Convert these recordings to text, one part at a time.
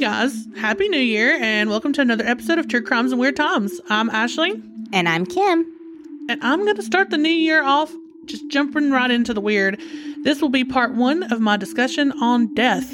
guys, Happy New Year, and welcome to another episode of True Crimes and Weird Times. I'm Ashley, And I'm Kim. and I'm going to start the new year off just jumping right into the weird. This will be part one of my discussion on death.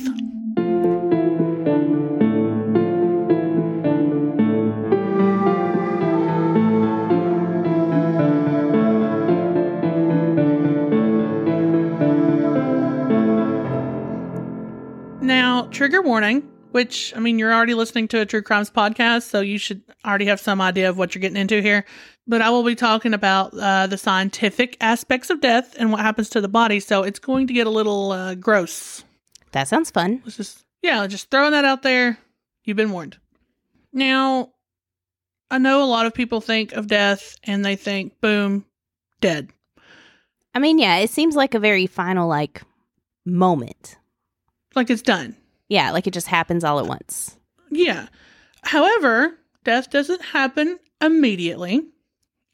Now, trigger warning, which I mean, you're already listening to a true crimes podcast, so you should already have some idea of what you're getting into here. But I will be talking about uh, the scientific aspects of death and what happens to the body, so it's going to get a little uh, gross. That sounds fun. Let's just, yeah, just throwing that out there. You've been warned. Now, I know a lot of people think of death and they think, boom, dead. I mean, yeah, it seems like a very final, like, moment. Like it's done. Yeah, like it just happens all at once. Yeah. However, death doesn't happen immediately.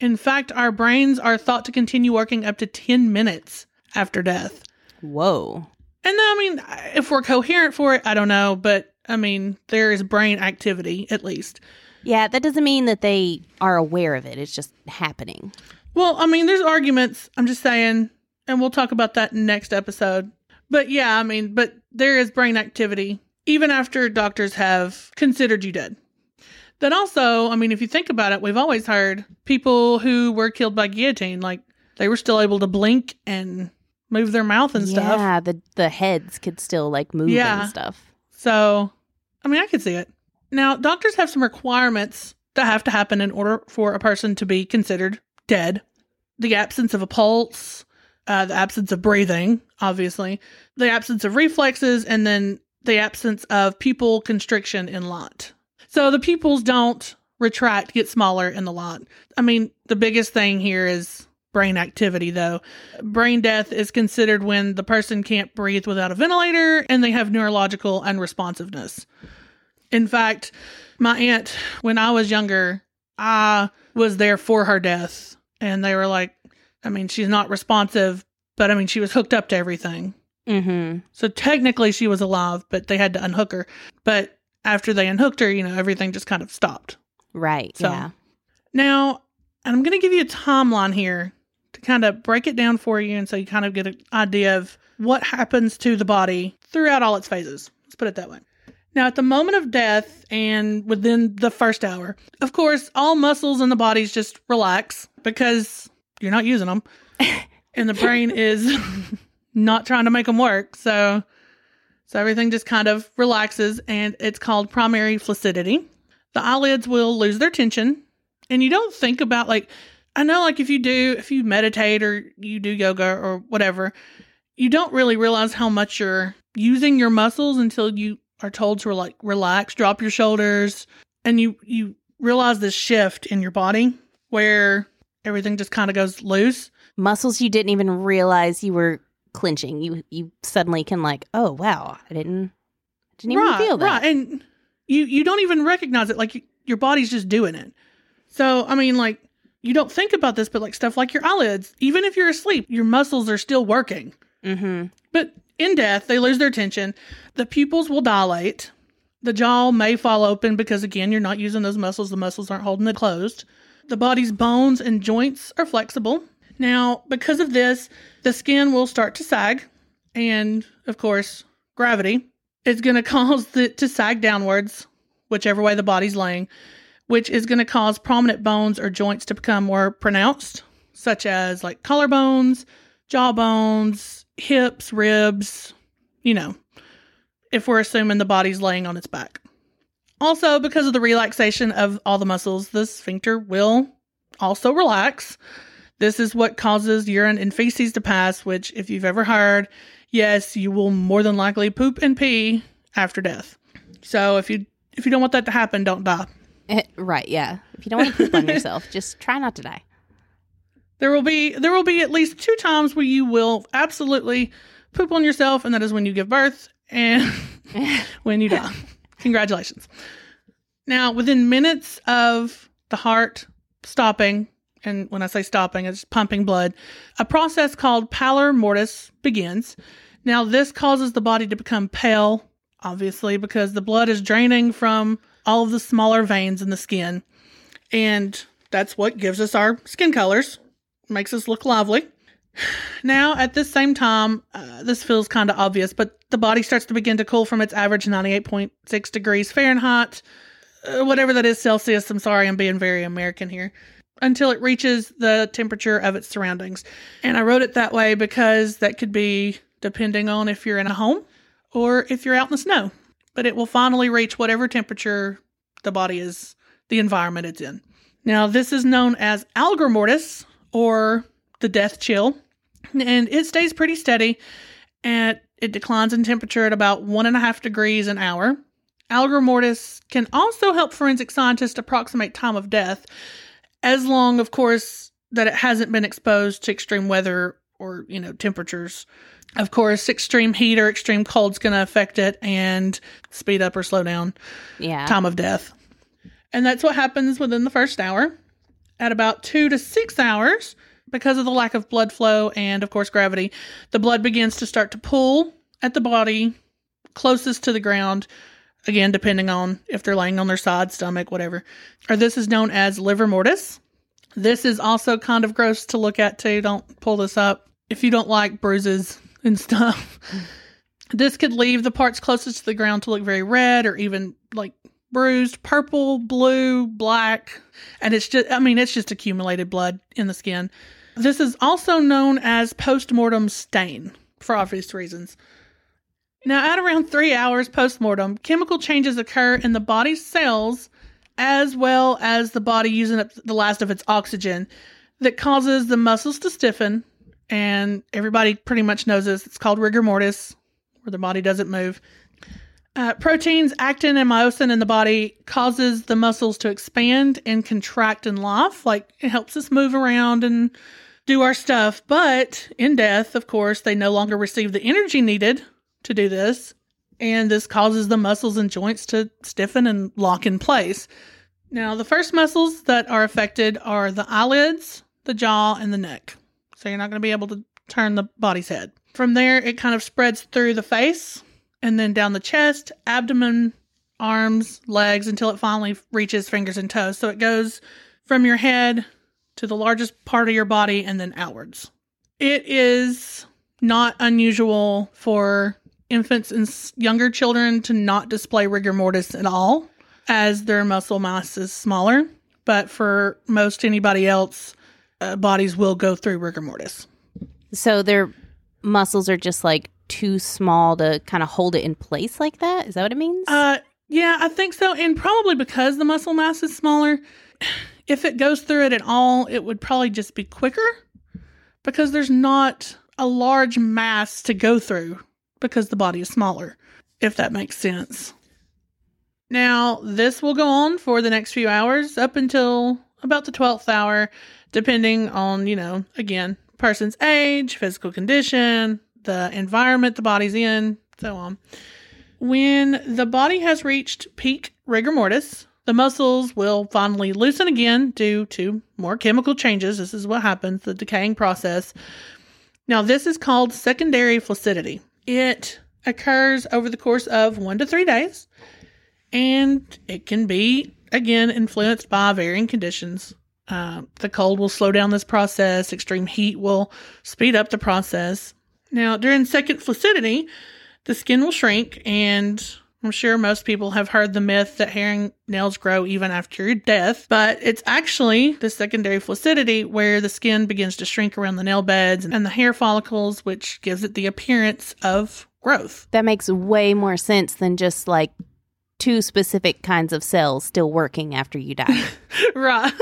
In fact, our brains are thought to continue working up to 10 minutes after death. Whoa. And I mean, if we're coherent for it, I don't know, but I mean, there is brain activity at least. Yeah, that doesn't mean that they are aware of it. It's just happening. Well, I mean, there's arguments. I'm just saying, and we'll talk about that next episode. But yeah, I mean, but there is brain activity even after doctors have considered you dead. Then also, I mean, if you think about it, we've always heard people who were killed by guillotine, like they were still able to blink and move their mouth and stuff. Yeah, the the heads could still like move Yeah. and stuff. So, I mean, I could see it. Now, doctors have some requirements that have to happen in order for a person to be considered dead. The absence of a pulse, uh, the absence of breathing, obviously, the absence of reflexes, and then the absence of pupil constriction in lot. So the pupils don't retract, get smaller in the lot. I mean, the biggest thing here is brain activity, though. Brain death is considered when the person can't breathe without a ventilator and they have neurological unresponsiveness. In fact, my aunt, when I was younger, I was there for her death. And they were like, I mean, she's not responsive, but I mean, she was hooked up to everything. Mm-hmm. So technically she was alive, but they had to unhook her. But after they unhooked her, you know, everything just kind of stopped. Right. So- yeah. Now, I'm going to give you a timeline here to kind of break it down for you and so you kind of get an idea of what happens to the body throughout all its phases. Let's put it that way. Now, at the moment of death and within the first hour, of course, all muscles in the bodies just relax because you're not using them and the brain is not trying to make them work. So, so everything just kind of relaxes and it's called primary flaccidity. The eyelids will lose their tension and you don't think about like I know like if you do if you meditate or you do yoga or whatever, you don't really realize how much you're using your muscles until you are told to like relax, drop your shoulders, and you you realize this shift in your body where everything just kind of goes loose. Muscles you didn't even realize you were clenching. You you suddenly can like, oh wow, I didn't didn't even right, feel that. Right, and you you don't even recognize it. Like you, your body's just doing it. So I mean, like you don't think about this, but like stuff like your eyelids, even if you're asleep, your muscles are still working. Mm-hmm. But in death, they lose their tension. The pupils will dilate. The jaw may fall open because, again, you're not using those muscles. The muscles aren't holding it closed. The body's bones and joints are flexible. Now, because of this, the skin will start to sag. And, of course, gravity is going to cause it to sag downwards, whichever way the body's laying, which is going to cause prominent bones or joints to become more pronounced, such as like collarbones, jawbones, hips, ribs, you know, if we're assuming the body's laying on its back. Also, because of the relaxation of all the muscles, the sphincter will also relax. This is what causes urine and feces to pass, which, if you've ever heard, yes, you will more than likely poop and pee after death. So if you if you don't want that to happen, don't die. Eh, right, yeah. If you don't want to poop on yourself, just try not to die. There will be there will be at least two times where you will absolutely poop on yourself, and that is when you give birth and when you die. Congratulations. Now, within minutes of the heart stopping, and when I say stopping, it's pumping blood, a process called pallor mortis begins. Now, this causes the body to become pale, obviously, because the blood is draining from all of the smaller veins in the skin. And that's what gives us our skin colors, makes us look lovely. Now, at this same time, uh, this feels kind of obvious, but the body starts to begin to cool from its average 98.6 degrees Fahrenheit, uh, whatever that is Celsius. I'm sorry, I'm being very American here. Until it reaches the temperature of its surroundings. And I wrote it that way because that could be depending on if you're in a home or if you're out in the snow. But it will finally reach whatever temperature the body is, the environment it's in. Now, this is known as algor mortis or the death chill, and it stays pretty steady and it declines in temperature at about one and a half degrees an hour. Algor mortis can also help forensic scientists approximate time of death, as long, of course, that it hasn't been exposed to extreme weather or, you know, temperatures. Of course, extreme heat or extreme cold is going to affect it and speed up or slow down Yeah. time of death. And that's what happens within the first hour. At about two to six hours, because of the lack of blood flow and, of course, gravity, the blood begins to start to pool at the body closest to the ground. Again, depending on if they're laying on their side, stomach, whatever. Or this is known as livor mortis. This is also kind of gross to look at, too. Don't pull this up if you don't like bruises and stuff. This could leave the parts closest to the ground to look very red or even like bruised, purple, blue, black. And it's just, I mean, it's just accumulated blood in the skin. This is also known as postmortem stain for obvious reasons. Now, at around three hours postmortem, chemical changes occur in the body's cells as well as the body using up the last of its oxygen that causes the muscles to stiffen. And everybody pretty much knows this. It's called rigor mortis, where the body doesn't move. Uh, proteins, actin, and myosin in the body causes the muscles to expand and contract in life. Like it helps us move around and do our stuff. But in death, of course, they no longer receive the energy needed to do this. And this causes the muscles and joints to stiffen and lock in place. Now, the first muscles that are affected are the eyelids, the jaw, and the neck. So you're not going to be able to turn the body's head. From there, it kind of spreads through the face and then down the chest, abdomen, arms, legs until it finally reaches fingers and toes. So it goes from your head to the largest part of your body and then outwards. It is not unusual for infants and younger children to not display rigor mortis at all, as their muscle mass is smaller. But for most anybody else, uh, bodies will go through rigor mortis. So their muscles are just like too small to kind of hold it in place like that. Is that what it means? Uh, yeah, I think so, and probably because the muscle mass is smaller. If it goes through it at all, it would probably just be quicker because there's not a large mass to go through because the body is smaller. If that makes sense. Now, this will go on for the next few hours up until about the 12th hour, depending on, you know, again, person's age, physical condition, the environment the body's in, so on. When the body has reached peak rigor mortis, the muscles will finally loosen again due to more chemical changes. This is what happens, the decaying process. Now, this is called secondary flaccidity. It occurs over the course of one to three days, and it can be, again, influenced by varying conditions. Uh, the cold will slow down this process, extreme heat will speed up the process. Now, during second flaccidity, the skin will shrink, and I'm sure most people have heard the myth that hair and nails grow even after your death, but it's actually the secondary flaccidity where the skin begins to shrink around the nail beds and the hair follicles, which gives it the appearance of growth. that makes way more sense than just like two specific kinds of cells still working after you die. right.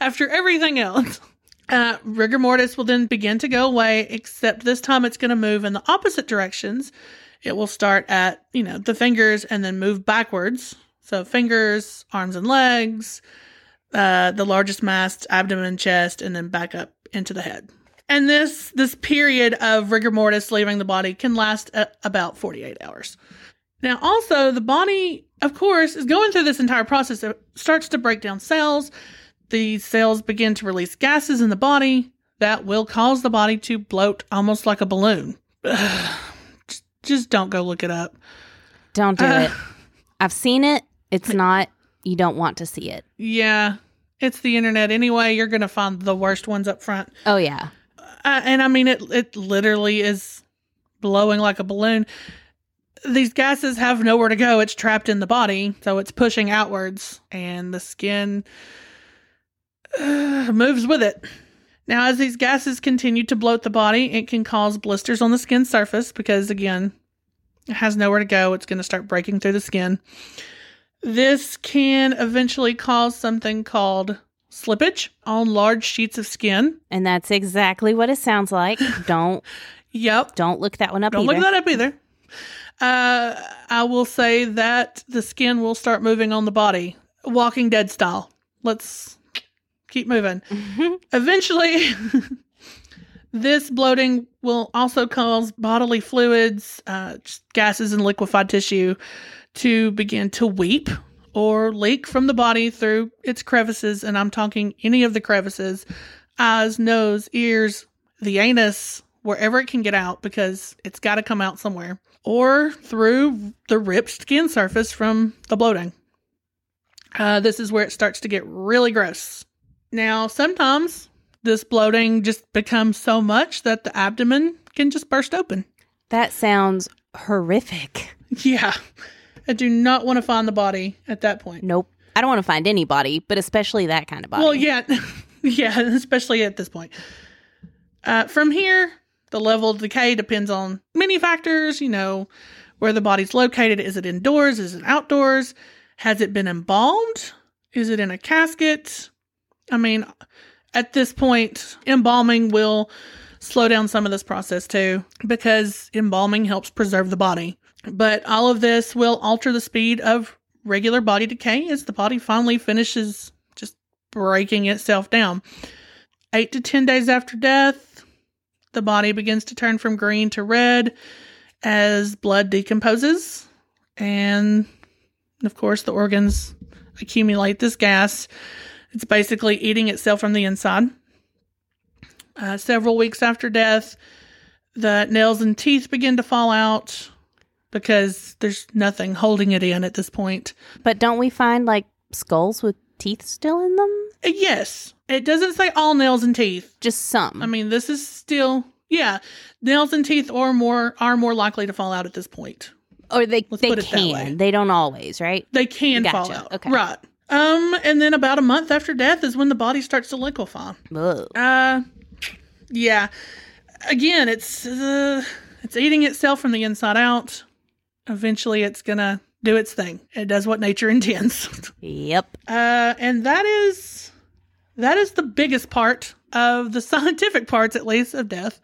After everything else. Uh, rigor mortis will then begin to go away, except this time it's going to move in the opposite directions. It will start at, you know, the fingers and then move backwards. So fingers, arms and legs, uh, the largest mass, abdomen, chest, and then back up into the head. And this this period of rigor mortis leaving the body can last a- about 48 hours. Now, also, the body, of course, is going through this entire process. It starts to break down cells. These cells begin to release gases in the body that will cause the body to bloat almost like a balloon. Just don't go look it up. Don't do Uh, it. I've seen it. It's not, you don't want to see it. Yeah, it's the internet anyway. You're going to find the worst ones up front. Oh, yeah. Uh, and I mean, it it literally is blowing like a balloon. These gases have nowhere to go. It's trapped in the body, so it's pushing outwards, and the skin uh, moves with it. Now, as these gases continue to bloat the body, it can cause blisters on the skin surface because, again, it has nowhere to go. It's going to start breaking through the skin. This can eventually cause something called slippage on large sheets of skin. And that's exactly what it sounds like. don't Yep. don't look that one up Don't either. look that up either. Uh, I will say that the skin will start moving on the body, Walking Dead style. Let's keep moving. Eventually, this bloating will also cause bodily fluids, uh, gases, and liquefied tissue to begin to weep or leak from the body through its crevices. And I'm talking any of the crevices eyes, nose, ears, the anus, wherever it can get out because it's got to come out somewhere, or through the ripped skin surface from the bloating. Uh, this is where it starts to get really gross. Now, sometimes this bloating just becomes so much that the abdomen can just burst open. that sounds horrific. Yeah. I do not want to find the body at that point. Nope. I don't want to find any body, but especially that kind of body. Well, yeah. yeah, especially at this point. Uh, from here, the level of decay depends on many factors, you know, where the body's located. Is it indoors? Is it outdoors? Has it been embalmed? Is it in a casket? I mean, at this point, embalming will slow down some of this process too, because embalming helps preserve the body. But all of this will alter the speed of regular body decay as the body finally finishes just breaking itself down. Eight to 10 days after death, the body begins to turn from green to red as blood decomposes. And of course, the organs accumulate this gas. It's basically eating itself from the inside. Uh, several weeks after death, the nails and teeth begin to fall out because there's nothing holding it in at this point. but don't we find like skulls with teeth still in them? Uh, Yes, it doesn't say all nails and teeth. Just some. I mean, this is still yeah, nails and teeth are more are more likely to fall out at this point. or they let's they put it that way. can. They don't always, right? They can fall out, okay. right? Um, and then about a month after death is when the body starts to liquefy. Ugh. Uh, yeah. Again, it's uh, it's eating itself from the inside out. Eventually, it's gonna do its thing. It does what nature intends. Yep. Uh, and that is that is the biggest part of the scientific parts, at least, of death.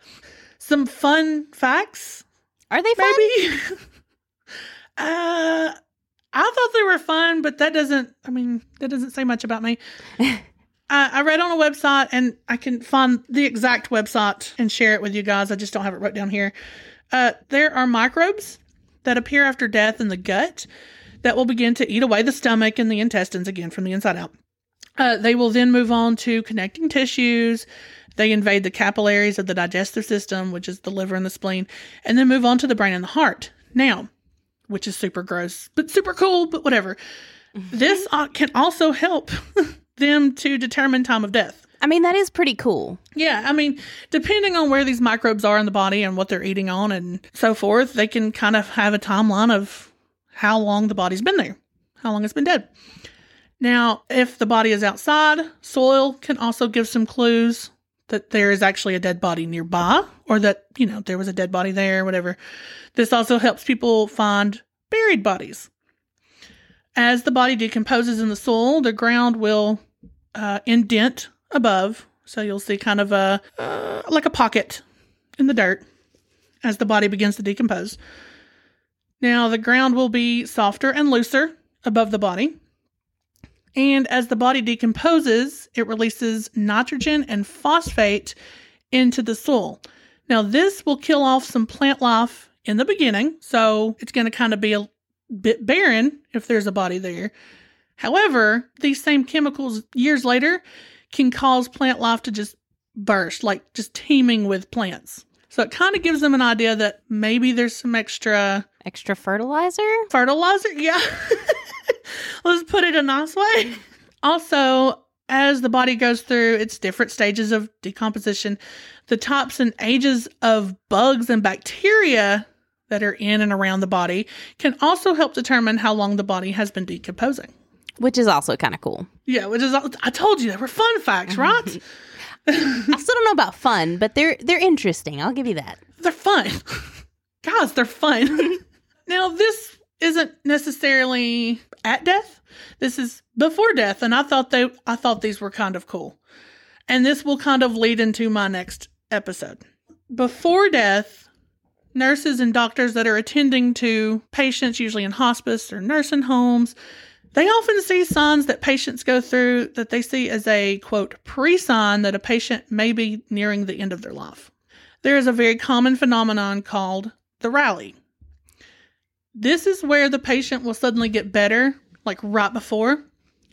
Some fun facts, Are they fun? maybe. uh, I thought they were fun, but that doesn't. I mean, that doesn't say much about me. I, I read on a website, and I can find the exact website and share it with you guys. I just don't have it wrote down here. Uh, there are microbes that appear after death in the gut that will begin to eat away the stomach and the intestines again from the inside out. Uh, they will then move on to connecting tissues. They invade the capillaries of the digestive system, which is the liver and the spleen, and then move on to the brain and the heart. Now, which is super gross, but super cool, but whatever. This uh, can also help them to determine time of death. I mean, that is pretty cool. Yeah, I mean, depending on where these microbes are in the body and what they're eating on and so forth, they can kind of have a timeline of how long the body's been there, how long it's been dead. Now, if the body is outside, soil can also give some clues that there is actually a dead body nearby or that, you know, there was a dead body there, whatever. This also helps people find buried bodies. As the body decomposes in the soil, the ground will uh, indent above. So you'll see kind of a uh, like a pocket in the dirt as the body begins to decompose. Now the ground will be softer and looser above the body. And as the body decomposes, it releases nitrogen and phosphate into the soil. Now, this will kill off some plant life in the beginning, so it's going to kind of be a bit barren if there's a body there. However, these same chemicals years later can cause plant life to just burst, like just teeming with plants. So it kind of gives them an idea that maybe there's some extra Extra fertilizer? fertilizer. Yeah. Let's put it a nice way. Also, as the body goes through its different stages of decomposition, the types and ages of bugs and bacteria that are in and around the body can also help determine how long the body has been decomposing. Which is also kind of cool. Yeah, which is I told you they were fun facts, right? I still don't know about fun, but they're they're interesting. I'll give you that. they're fun. Guys, they're fun. now, this isn't necessarily at death. This is before death, and I thought they I thought these were kind of cool. And this will kind of lead into my next episode. Before death, nurses and doctors that are attending to patients, usually in hospice or nursing homes, they often see signs that patients go through that they see as a quote pre sign that a patient may be nearing the end of their life. There is a very common phenomenon called the rally. This is where the patient will suddenly get better, like right before,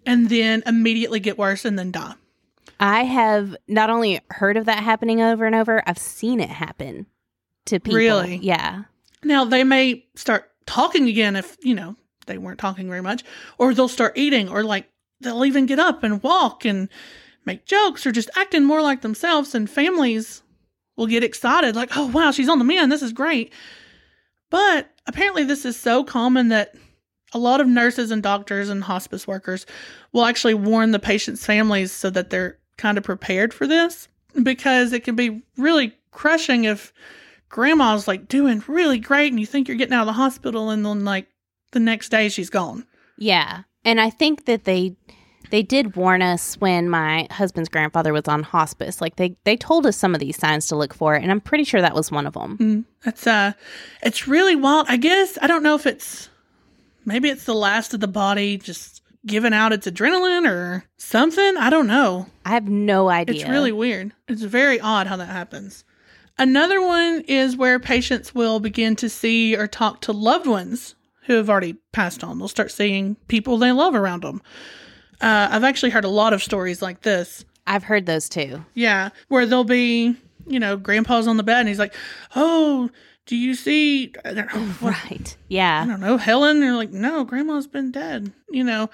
and then immediately get worse and then die. I have not only heard of that happening over and over, I've seen it happen to people. Really? Yeah. Now, they may start talking again if, you know, they weren't talking very much, or they'll start eating, or like they'll even get up and walk and make jokes or just acting more like themselves. And families will get excited, like, oh, wow, she's on the mend. This is great. But apparently, this is so common that a lot of nurses and doctors and hospice workers will actually warn the patient's families so that they're kind of prepared for this because it can be really crushing if grandma's like doing really great and you think you're getting out of the hospital and then like the next day she's gone. Yeah. And I think that they they did warn us when my husband's grandfather was on hospice. Like they they told us some of these signs to look for, and I'm pretty sure that was one of them. Mm, that's uh it's really wild. I guess I don't know if it's maybe it's the last of the body just giving out its adrenaline or something. I don't know. I have no idea. It's really weird. It's very odd how that happens. Another one is where patients will begin to see or talk to loved ones who have already passed on. They'll start seeing people they love around them. Uh, I've actually heard a lot of stories like this. I've heard those too. Yeah, where they'll be, you know, grandpa's on the bed and he's like, "Oh, do you see?" I don't know, what- Right. Yeah. I don't know, Helen. They're like, "No, grandma's been dead." You know,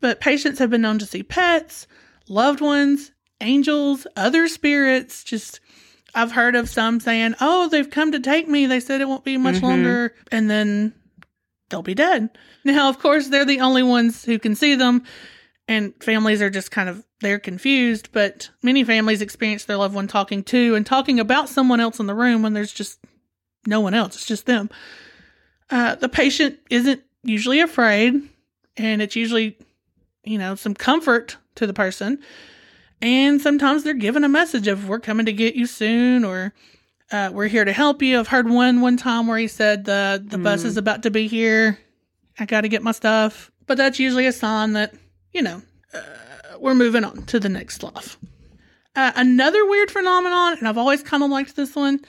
but patients have been known to see pets, loved ones, angels, other spirits. Just, I've heard of some saying, "Oh, they've come to take me. They said it won't be much Mhm. longer," and then they'll be dead. Now, of course, they're the only ones who can see them, and families are just kind of they're confused. But many families experience their loved one talking to and talking about someone else in the room when there's just no one else. It's just them. Uh, the patient isn't usually afraid, and it's usually, you know, some comfort to the person. And sometimes they're given a message of "We're coming to get you soon," or uh, "We're here to help you." I've heard one one time where he said, "the The bus Mm. is about to be here. I got to get my stuff." But that's usually a sign that you know uh, we're moving on to the next life. Uh, another weird phenomenon, and I've always kind of liked this one,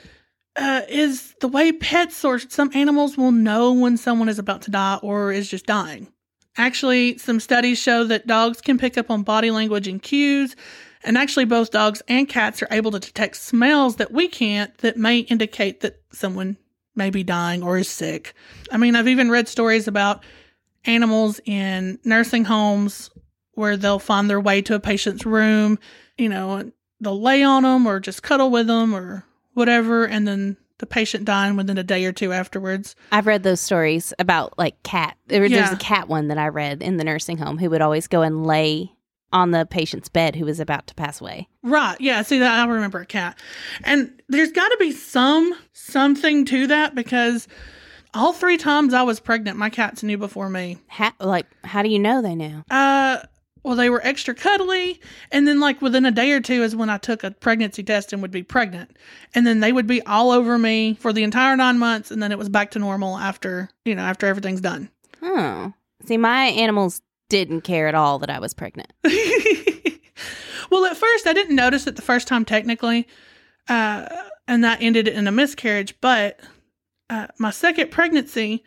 uh, is the way pets or some animals will know when someone is about to die or is just dying. Actually, some studies show that dogs can pick up on body language and cues, and actually, both dogs and cats are able to detect smells that we can't that may indicate that someone may be dying or is sick. I mean, I've even read stories about animals in nursing homes where they'll find their way to a patient's room, you know, and they'll lay on them or just cuddle with them or whatever, and then the patient dying within a day or two afterwards. I've read those stories about like cat. There, There's Yeah. a cat one that I read in the nursing home who would always go and lay on the patient's bed who was about to pass away. Right. Yeah. See that I remember a cat. And there's gotta be some something to that because all three times I was pregnant, my cats knew before me. How, like, how do you know they knew? Uh well, they were extra cuddly, and then like within a day or two is when I took a pregnancy test and would be pregnant, and then they would be all over me for the entire nine months, and then it was back to normal after you know after everything's done. Oh, see, my animals didn't care at all that I was pregnant. well, at first I didn't notice it the first time technically, uh, and that ended in a miscarriage. But uh, my second pregnancy,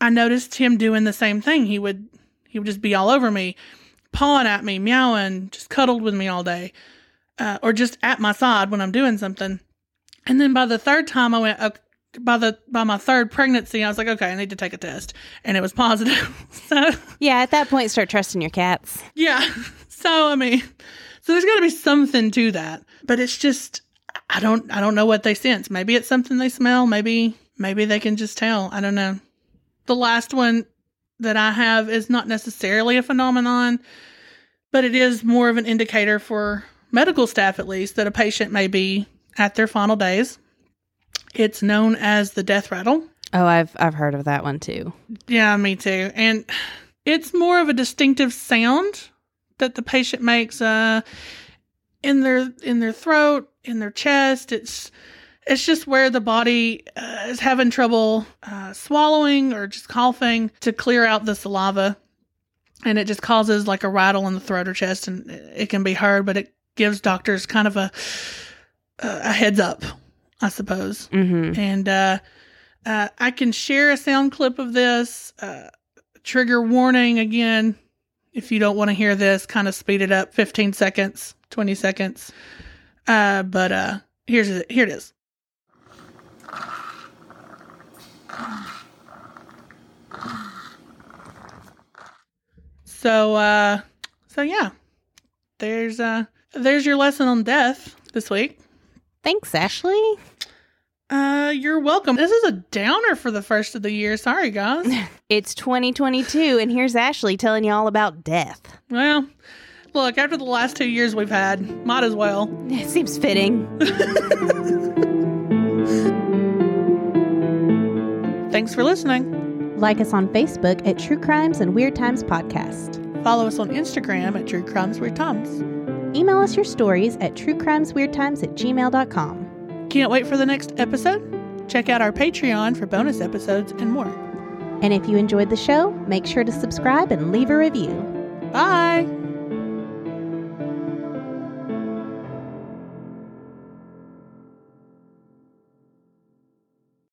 I noticed him doing the same thing. He would he would just be all over me, pawing at me, meowing, just cuddled with me all day, uh, or just at my side when I'm doing something. And then by the third time, I went. Okay, by the by my third pregnancy, I was like, okay, I need to take a test, and it was positive. so Yeah, at that point, start trusting your cats. yeah. So I mean, so there's got to be something to that, but it's just I don't I don't know what they sense. Maybe it's something they smell. Maybe maybe they can just tell. I don't know. The last one that I have is not necessarily a phenomenon, but it is more of an indicator for medical staff, at least, that a patient may be at their final days. It's known as the death rattle. Oh, I've I've heard of that one too. Yeah, me too. And it's more of a distinctive sound that the patient makes uh in their in their throat, in their chest. It's it's just where the body uh, is having trouble uh, swallowing or just coughing to clear out the saliva, and it just causes like a rattle in the throat or chest, and it can be heard, but it gives doctors kind of a a heads up, I suppose Mm-hmm. and uh, uh, I can share a sound clip of this. Uh, trigger warning again. If you don't want to hear this, kind of speed it up 15 seconds, 20 seconds. Uh, but uh, here's it. Here it is. So, uh, so yeah, there's uh, there's your lesson on death this week. Thanks, Ashley. Uh, you're welcome. This is a downer for the first of the year. Sorry, guys. It's 2022, and here's Ashley telling you all about death. well, look, after the last two years we've had, might as well. It seems fitting. Thanks for listening. Like us on Facebook at True Crimes and Weird Times Podcast. Follow us on Instagram at True Crimes Weird Times. Email us your stories at truecrimesweirdtimes at gmail.com. Can't wait for the next episode? Check out our Patreon for bonus episodes and more. And if you enjoyed the show, make sure to subscribe and leave a review. Bye!